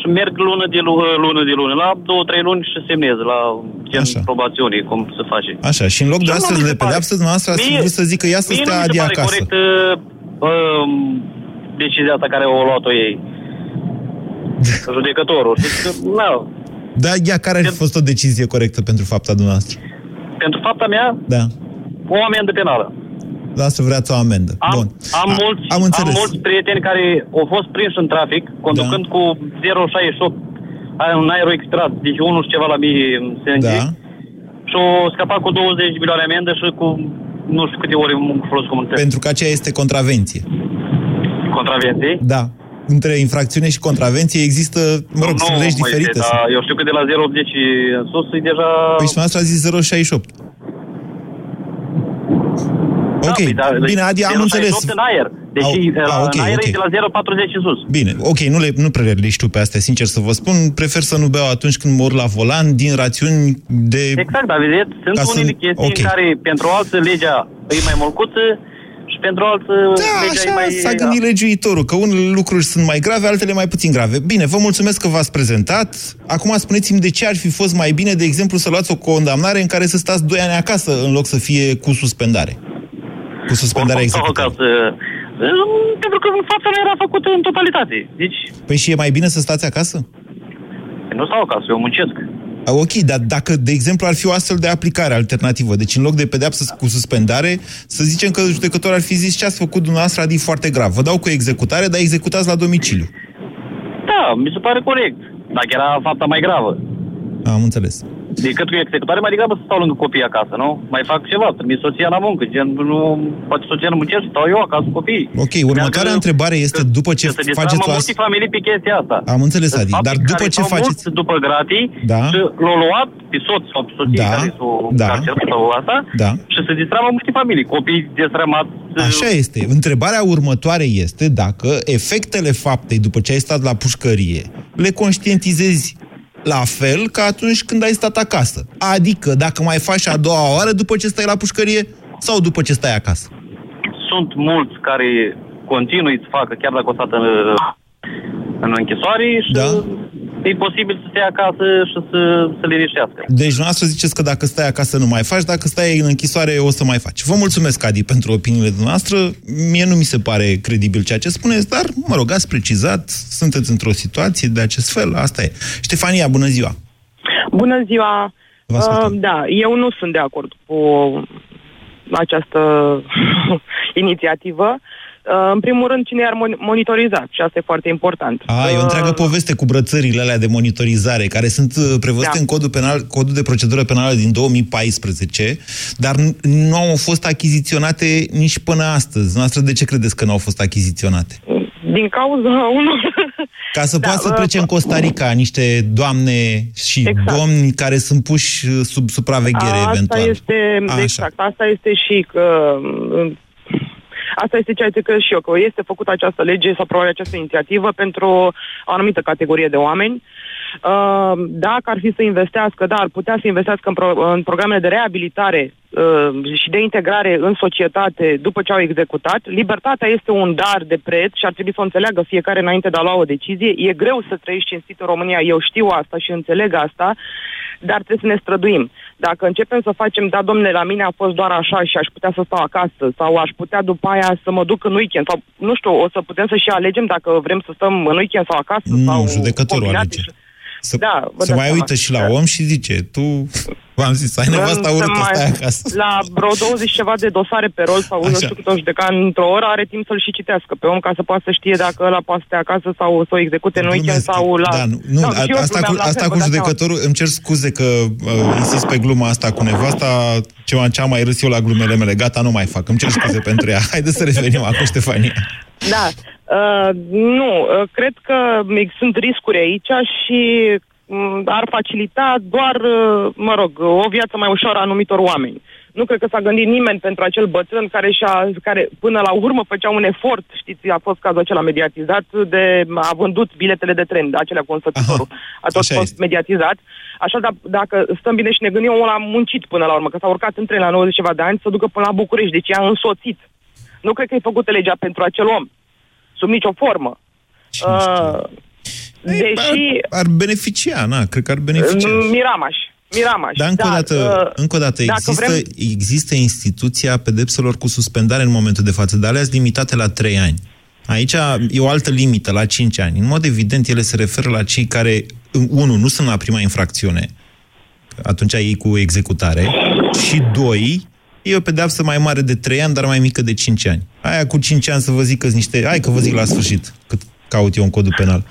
și merg lună de lună, lună de lună. La două, trei luni și semnez la gen probațiune, cum se face. Așa, și în loc de Și nu astăzi mi de se pare- pedeapsă, dumneavoastră ați Mie- vrut să zică ia să Mie nu stea mi se Adi pare acasă. corect uh, um, decizia asta care au luat-o ei. (laughs) Judecătorul. Știți că, na, Da, ea care ar fi fost o decizie corectă pentru fapta dumneavoastră? pentru fapta mea, Da. o amendă penală. Da, să vreați o amendă. Am, Bun. am, A- mulți, am înțeles. am mulți prieteni care au fost prinși în trafic, conducând Da. cu 0,68 ai un aer extras, deci unul și ceva la mie în sânge. Da. Și au scăpat cu 20 de milioane amendă și cu nu știu câte ori în folos comunitar. Pentru că aceea este contravenție. Contravenții. Da. Între infracțiune și contravenție există, mă rog, sunt legi Moise, diferite. Dar eu știu că de la 0,80 în sus e deja... Păi și dumneavoastră a zis 0,68. Ok, păi, da, bine, Adi, am 0,68 înțeles. în aer. Deci Au- uh, a, ok, în aer ok. e de la 0,40 și sus. Bine, ok, nu, le, nu prea le știu pe astea, sincer să vă spun. Prefer să nu beau atunci când mor la volan, din rațiuni de... Exact, dar vedeți, sunt Ca să- unele chestii ok. în care pentru alții legea e mai molcuță și pentru alții Da, legea așa e mai... s-a gândit legiuitorul, că unele lucruri sunt mai grave, altele mai puțin grave. Bine, vă mulțumesc că v-ați prezentat. Acum spuneți-mi de ce ar fi fost mai bine, de exemplu, să luați o condamnare în care să stați 2 ani acasă, în loc să fie cu suspendare. Cu suspendarea Sau executării. acasă. Uh, Pentru că fapta nu era făcută în totalitate. Deci, Păi și e mai bine să stați acasă? nu stau acasă, eu muncesc. A, Ok, dar dacă, de exemplu, ar fi o astfel de aplicare alternativă, deci în loc de pedeapsă cu suspendare, să zicem că judecătorul ar fi zis ce ați făcut dumneavoastră adică foarte grav. Vă dau cu executare, dar executați la domiciliu. Da, mi se pare corect. Dacă era fapta mai gravă. Am înțeles. Decât cu executare, mai degrabă să stau lângă copii acasă, nu? Mai fac ceva, trimis soția la muncă, gen, nu, poate soția nu muncește, stau eu acasă cu copiii. Ok, următoarea întrebare este, după ce Să se faceți distramă o multe astfel... familii pe chestia asta. Am înțeles, Adi, Faptul dar după care ce s-au faceți... murit după gratii Da. și l-au luat pe soț sau pe soție Da, care s-o da. carcerat sau asta Da. și se distramă multe familii, copii destrămați. Așa este. Întrebarea următoare este dacă efectele faptei după ce ai stat la pușcărie le conștientizezi la fel ca atunci când ai stat acasă. Adică dacă mai faci a doua oară după ce stai la pușcărie sau după ce stai acasă. Sunt mulți care continui să facă, chiar dacă o stat în, în închisoare și Da. E posibil să stea acasă și să se liniștească. Deci dumneavoastră ziceți că dacă stai acasă nu mai faci, dacă stai în închisoare o să mai faci. Vă mulțumesc, Adi, pentru opiniile dumneavoastră. Mie nu mi se pare credibil ceea ce spuneți, dar, mă rog, ați precizat, sunteți într-o situație de acest fel, asta e. Ștefania, bună ziua! Bună ziua! Vă ascultăm. Uh, da, eu nu sunt de acord cu această (laughs) inițiativă. Uh, în primul rând, cine i-ar mon- monitoriza? Și asta e foarte important. A, e o întreagă poveste cu brățările alea de monitorizare, care sunt uh, prevăzute Da. în codul, penal, codul de procedură penală din 2014, dar n- nu au fost achiziționate nici până astăzi. Noastră de ce credeți că nu au fost achiziționate? Din cauza unor... Ca să Da, poată să uh, plece în Costa Rica niște doamne și Exact. domni care sunt puși uh, sub supraveghere asta eventual. este, Așa. exact, asta este și că... Asta este ceea ce cred și eu, că este făcută această lege sau probabil această inițiativă pentru o anumită categorie de oameni. Uh, dacă ar fi să investească, da, ar putea să investească în, pro- în programele de reabilitare uh, și de integrare în societate după ce au executat. Libertatea este un dar de preț și ar trebui să o înțeleagă fiecare înainte de a lua o decizie. E greu să trăiești cinstit în România, eu știu asta și înțeleg asta, dar trebuie să ne străduim. Dacă începem să facem, da, domnule, la mine a fost doar așa și aș putea să stau acasă sau aș putea după aia să mă duc în weekend sau, nu știu, o să putem să și alegem dacă vrem să stăm în weekend sau acasă sau Nu, judecătorul combinate alege. și- Să, Da, vă să dați mai seama. uită și la om și zice, tu, v-am zis, ai nevasta Să urâtă, mai- stai acasă. (laughs) La vreo 20 ceva de dosare pe rol sau nu Așa. știu cât o judeca într-o oră, are timp să-l și citească pe om ca să poată să știe dacă ăla poate să stea acasă sau să o execute în weekend sau la... Da, nu, nu, Da, a, și eu asta, glumeam cu, la fel, asta vă cu dați seama. judecătorul, îmi cer scuze că uh, insist pe gluma asta cu nevasta, ceva ce am mai râs eu la glumele mele, gata, nu mai fac, îmi cer scuze pentru ea. (laughs) Haideți să revenim acum, Ștefania. Da. Uh, nu, uh, cred că mm, sunt riscuri aici și mm, ar facilita doar, uh, mă rog, o viață mai ușoară a anumitor oameni. Nu cred că s-a gândit nimeni pentru acel bătrân care, și-a, care până la urmă făcea un efort, știți, a fost cazul acela mediatizat, de, a vândut biletele de tren, acelea cu însățitorul. A tot așa fost este. mediatizat. Așa, dar dacă stăm bine și ne gândim, omul a muncit până la urmă, că s-a urcat în tren la 90 ceva de ani să ducă până la București, deci i-a însoțit. Nu cred că e făcută legea pentru acel om sub nicio formă. Uh, deși... Ar beneficia, na, cred că ar beneficia. uh, Miramaș. Miramaș. Dar încă o dată, uh, încă o dată dacă există, vrem- există instituția pedepselor cu suspendare în momentul de față, dar alea sunt limitate la 3 ani. Aici e o altă limită, la 5 ani. În mod evident, ele se referă la cei care, unu, nu sunt la prima infracțiune, atunci ei cu executare, și doi, e o pedeapsă mai mare de 3 ani, dar mai mică de 5 ani. Aia cu 5 ani să vă zic că niște... Hai că vă zic la sfârșit, cât caut eu în codul penal.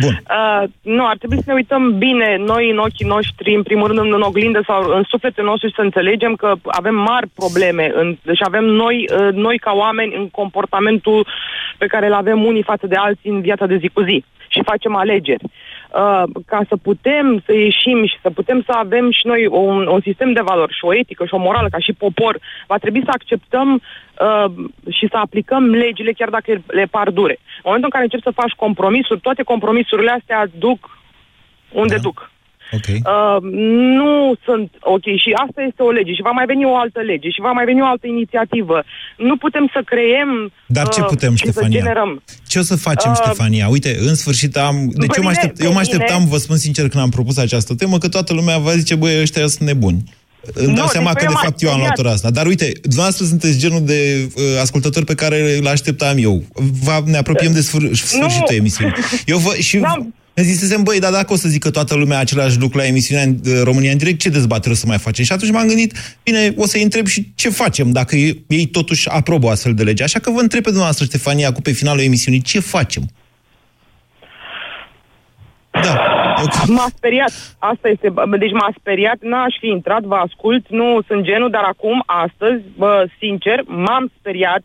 Bun. Uh, nu, ar trebui să ne uităm bine noi în ochii noștri, în primul rând în oglindă sau în sufletul nostru și să înțelegem că avem mari probleme. În, deci avem noi, uh, noi ca oameni în comportamentul pe care îl avem unii față de alții în viața de zi cu zi. și facem alegeri. Uh, ca să putem să ieșim și să putem să avem și noi un, un sistem de valori și o etică și o morală ca și popor, va trebui să acceptăm uh, și să aplicăm legile chiar dacă le par dure. În momentul în care începi să faci compromisuri, toate compromisurile astea duc unde da. duc. Okay. Uh, nu sunt ok și asta este o lege și va mai veni o altă lege și va mai veni o altă inițiativă. Nu putem să creem Dar ce uh, putem, și Ștefania? să generăm. Ce o să facem, uh, Ștefania? Uite, în sfârșit am... Deci eu mă, mine- aștept, pe eu mă mine- așteptam, vă spun sincer, când am propus această temă, că toată lumea va zice, băi, ăștia sunt nebuni. Îmi dau Nu, seama deci că, eu de m-am fapt, eu am speriat. luat asta. Dar uite, dumneavoastră sunteți genul de uh, ascultător pe care îl așteptam eu. Va, ne apropiem de sfâr- sfârșitul emisiunii. Eu vă, și îmi zisesem, băi, dar dacă o să zică toată lumea același lucru la emisiunea în uh, România în direct, ce dezbatere o să mai facem? Și atunci m-am gândit, bine, o să-i întreb și ce facem, dacă ei, ei totuși aprobă o astfel de lege. Așa că vă întreb pe dumneavoastră, Ștefania, cu pe finalul emisiunii, ce facem? Da, M-a speriat. Asta este. bă, Deci m-a speriat, n-aș fi intrat, vă ascult, nu sunt genul, dar acum, astăzi, bă, sincer, m-am speriat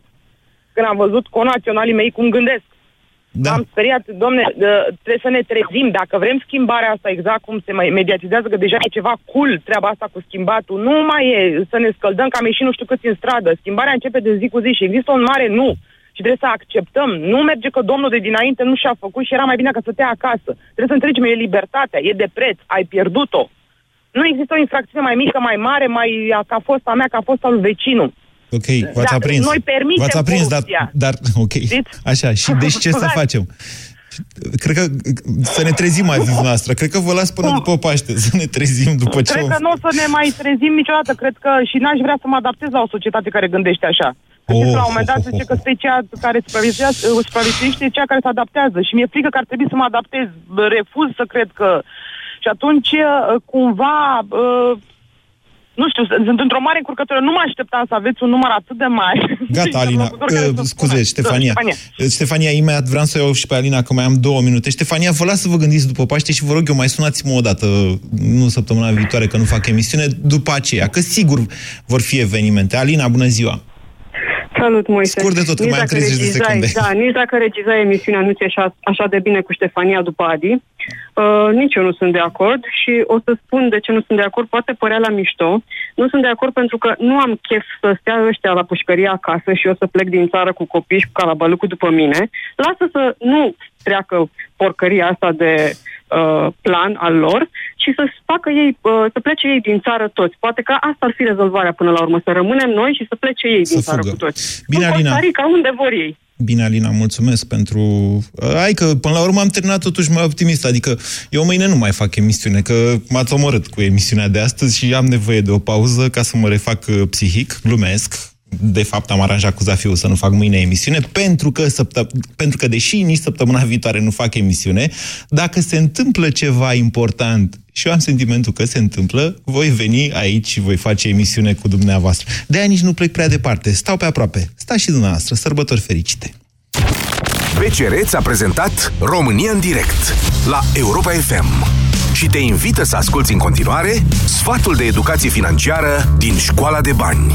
când am văzut conaționalii mei cum gândesc. Da. M-am speriat, domne, dă- trebuie să ne trezim. Dacă vrem schimbarea asta exact cum se mai mediatizează, că deja e ceva cool treaba asta cu schimbatul, nu mai e să ne scăldăm că am ieșit nu știu câți în stradă. Schimbarea începe de zi cu zi și există un mare nu. Și trebuie să acceptăm. Nu merge că domnul de dinainte nu și-a făcut și era mai bine ca să te ia acasă. Trebuie să înțelegem, e libertatea, e de preț, ai pierdut-o. Nu există o infracțiune mai mică, mai mare, mai ca a fost a mea, ca a fost al vecinul. Ok, v-ați Da, aprins. noi permitem V-ați aprins, dar, corupția. dar, ok. Așa, și deci ce să (laughs) Da. facem? Cred că să ne trezim, a zis noastră. Cred că vă las până după Paște, să ne trezim după ce... Cred că nu o să ne mai trezim niciodată. Cred că și n-aș vrea să mă adaptez la o societate care gândește așa. Că știți, la un moment dat se zice că specia care supraviețuiește supraviețuiește e cea care se adaptează. Și mi-e frică că ar trebui să mă adaptez. Refuz să cred că... Și atunci, uh, cumva, uh, nu știu, sunt într-o mare încurcătură. Nu mă așteptam să aveți un număr atât de mare. Gata, (laughs) Alina. Uh, scuze, Ștefania. Ștefania. Uh, Ștefania, imediat vreau să o iau și pe Alina, că mai am două minute. Ștefania, vă las să vă gândiți după Paște și vă rog eu, mai sunați-mă o dată, nu săptămâna viitoare, că nu fac emisiune, după aceea, că sigur vor fi evenimente. Alina, bună ziua! Salut, Moise. Scurt de tot, că Nici mai am dacă 30 de regizai- secunde. Da, nici dacă regizai emisiunea nu ți așa, așa de bine cu Ștefania după Adi. Uh, nici eu nu sunt de acord și o să spun de ce nu sunt de acord. Poate părea la mișto. Nu sunt de acord pentru că nu am chef să stea ăștia la pușcărie acasă și eu să plec din țară cu copii și cu calabalucul după mine. Lasă să nu treacă porcăria asta de uh, plan al lor și să facă ei, uh, să plece ei din țară toți. Poate că asta ar fi rezolvarea până la urmă, să rămânem noi și să plece ei din țară fugă. cu toți. Bine, în Alina. Costa Rica, unde vor ei. Bine, Alina, mulțumesc pentru... Uh, Hai că până la urmă am terminat totuși mai optimist, adică eu mâine nu mai fac emisiune, că m-ați omorât cu emisiunea de astăzi și am nevoie de o pauză ca să mă refac uh, psihic, glumesc. De fapt, am aranjat cu Zafiu să nu fac mâine emisiune, pentru că, săptă... pentru că deși nici săptămâna viitoare nu fac emisiune, dacă se întâmplă ceva important și eu am sentimentul că se întâmplă, voi veni aici și voi face emisiune cu dumneavoastră. De aia nici nu plec prea departe, stau pe aproape. Stați și dumneavoastră, sărbători fericite! BCR ți-a prezentat România în direct la Europa FM și te invită să asculti în continuare sfatul de educație financiară din Școala de Bani.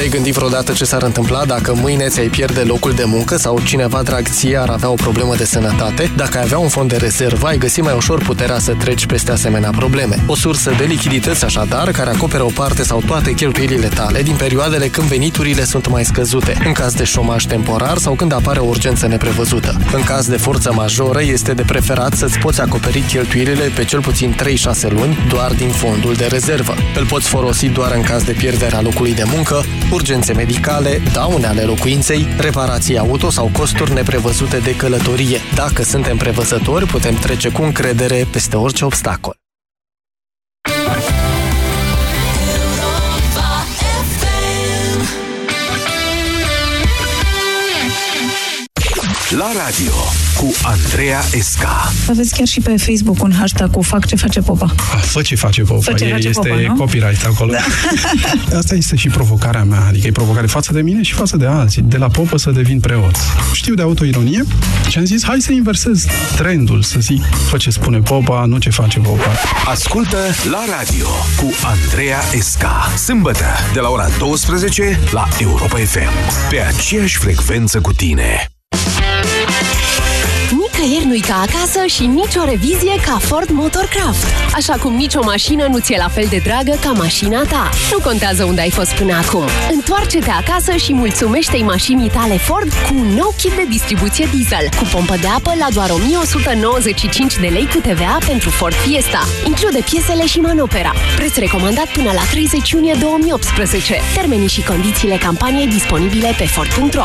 Te-ai gândit vreodată ce s-ar întâmpla dacă mâine ți-ai pierde locul de muncă sau cineva drag ție ar avea o problemă de sănătate? Dacă ai avea un fond de rezervă, ai găsi mai ușor puterea să treci peste asemenea probleme. O sursă de lichidități așadar, care acoperă o parte sau toate cheltuielile tale din perioadele când veniturile sunt mai scăzute, în caz de șomaj temporar sau când apare o urgență neprevăzută. În caz de forță majoră, este de preferat să-ți poți acoperi cheltuielile pe cel puțin 3-6 luni doar din fondul de rezervă. Îl poți folosi doar în caz de pierderea locului de muncă, urgențe medicale, daune ale locuinței, reparații auto sau costuri neprevăzute de călătorie. Dacă suntem prevăzători, putem trece cu încredere peste orice obstacol. La radio cu Andreea Esca. Aveți chiar și pe Facebook un hashtag cu fac ce face popa. Fă ce face popa. Fă ce E- face este popa, nu? copyright acolo. Da. (laughs) Asta este și provocarea mea, adică e provocare față de mine și față de alții. De la popă să devin preot. Știu de autoironie și am zis, hai să inversez trendul, să zic, fă ce spune popa, nu ce face popa. Ascultă la radio cu Andreea Esca. Sâmbătă de la ora 12 la Europa FM. Pe aceeași frecvență cu tine. Nicăieri nu-i ca acasă și nicio revizie ca Ford Motorcraft. Așa cum nicio mașină nu ți-e la fel de dragă ca mașina ta. Nu contează unde ai fost până acum. Întoarce-te acasă și mulțumește-i mașinii tale Ford cu un nou kit de distribuție diesel, cu pompă de apă la doar 1195 de lei cu TVA pentru Ford Fiesta. Include piesele și manopera. Preț recomandat până la 30 iunie 2018. Termenii și condițiile campaniei disponibile pe Ford.ro.